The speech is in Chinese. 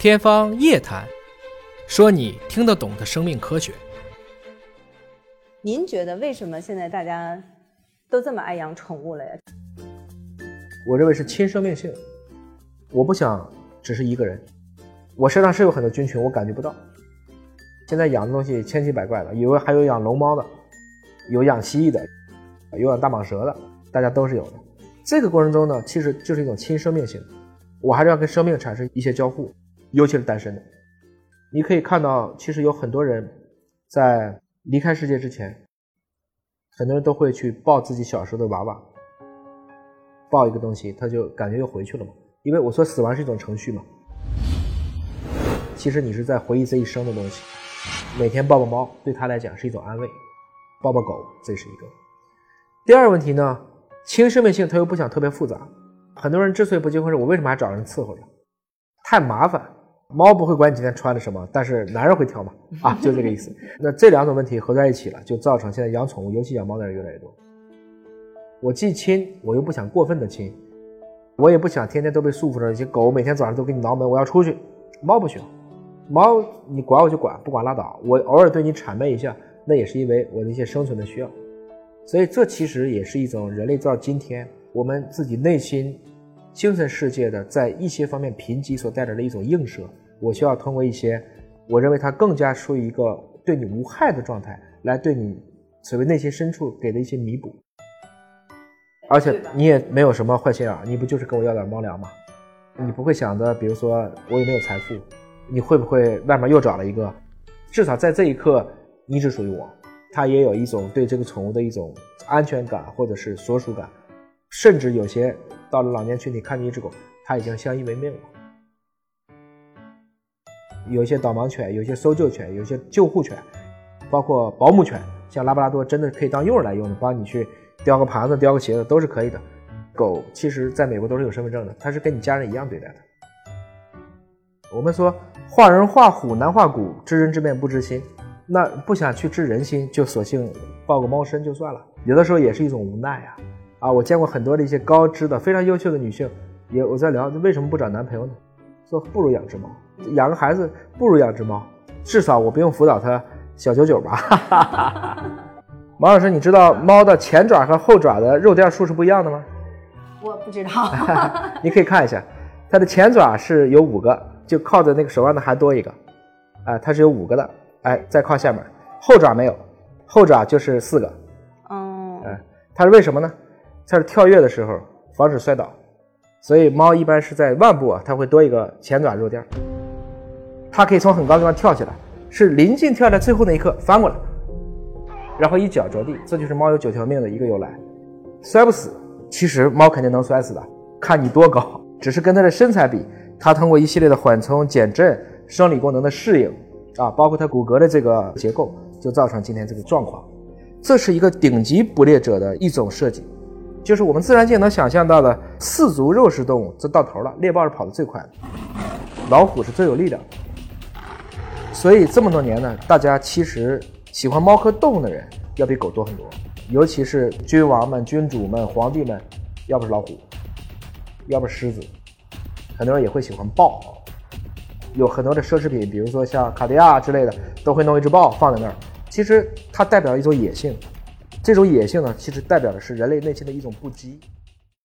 天方夜谭，说你听得懂的生命科学。您觉得为什么现在大家都这么爱养宠物了呀？我认为是亲生命性。我不想只是一个人，我身上是有很多菌群，我感觉不到。现在养的东西千奇百怪的，有还有养龙猫的，有养蜥蜴的，有养大蟒蛇的，大家都是有的。这个过程中呢，其实就是一种亲生命性。我还是要跟生命产生一些交互，尤其是单身的。你可以看到，其实有很多人在离开世界之前，很多人都会去抱自己小时候的娃娃，抱一个东西，他就感觉又回去了嘛。因为我说死亡是一种程序嘛，其实你是在回忆这一生的东西。每天抱抱猫，对他来讲是一种安慰；抱抱狗，这是一个。第二个问题呢，亲生命性他又不想特别复杂。很多人之所以不结婚，是我为什么还找人伺候着？太麻烦。猫不会管你今天穿的什么，但是男人会挑嘛？啊，就这个意思。那这两种问题合在一起了，就造成现在养宠物，尤其养猫的人越来越多。我既亲，我又不想过分的亲，我也不想天天都被束缚着。一些狗每天早上都给你挠门，我要出去。猫不需要，猫你管我就管，不管拉倒。我偶尔对你谄媚一下，那也是因为我的一些生存的需要。所以这其实也是一种人类到今天我们自己内心。精神世界的在一些方面贫瘠所带来的一种映射，我需要通过一些，我认为它更加属于一个对你无害的状态，来对你所谓内心深处给的一些弥补。而且你也没有什么坏心眼，你不就是跟我要点猫粮吗？你不会想着，比如说我有没有财富，你会不会外面又找了一个？至少在这一刻，你只属于我。他也有一种对这个宠物的一种安全感或者是所属感，甚至有些。到了老年群体，看见一只狗，它已经相依为命了。有些导盲犬，有些搜救犬，有些救护犬，包括保姆犬，像拉布拉多，真的可以当佣人来用的，帮你去叼个盘子、叼个鞋子都是可以的。狗其实在美国都是有身份证的，它是跟你家人一样对待的。我们说画人画虎难画骨，知人知面不知心，那不想去知人心，就索性抱个猫身就算了。有的时候也是一种无奈啊。啊，我见过很多的一些高知的、非常优秀的女性，也我在聊，为什么不找男朋友呢？说不如养只猫，养个孩子不如养只猫，至少我不用辅导它小九九吧。毛老师，你知道猫的前爪和后爪的肉垫数是不一样的吗？我不知道。你可以看一下，它的前爪是有五个，就靠着那个手腕的还多一个，哎，它是有五个的，哎，再靠下面，后爪没有，后爪就是四个。哦。哎，它是为什么呢？它是跳跃的时候防止摔倒，所以猫一般是在腕部啊，它会多一个前爪肉垫，它可以从很高地方跳起来，是临近跳的最后那一刻翻过来，然后一脚着地，这就是猫有九条命的一个由来。摔不死，其实猫肯定能摔死的，看你多高，只是跟它的身材比，它通过一系列的缓冲、减震、生理功能的适应啊，包括它骨骼的这个结构，就造成今天这个状况。这是一个顶级捕猎者的一种设计。就是我们自然界能想象到的四足肉食动物，这到头了。猎豹是跑得最快的，老虎是最有力量。所以这么多年呢，大家其实喜欢猫科动物的人要比狗多很多，尤其是君王们、君主们、皇帝们，要不是老虎，要不是狮子，很多人也会喜欢豹。有很多的奢侈品，比如说像卡地亚之类的，都会弄一只豹放在那儿。其实它代表一种野性。这种野性呢，其实代表的是人类内心的一种不羁。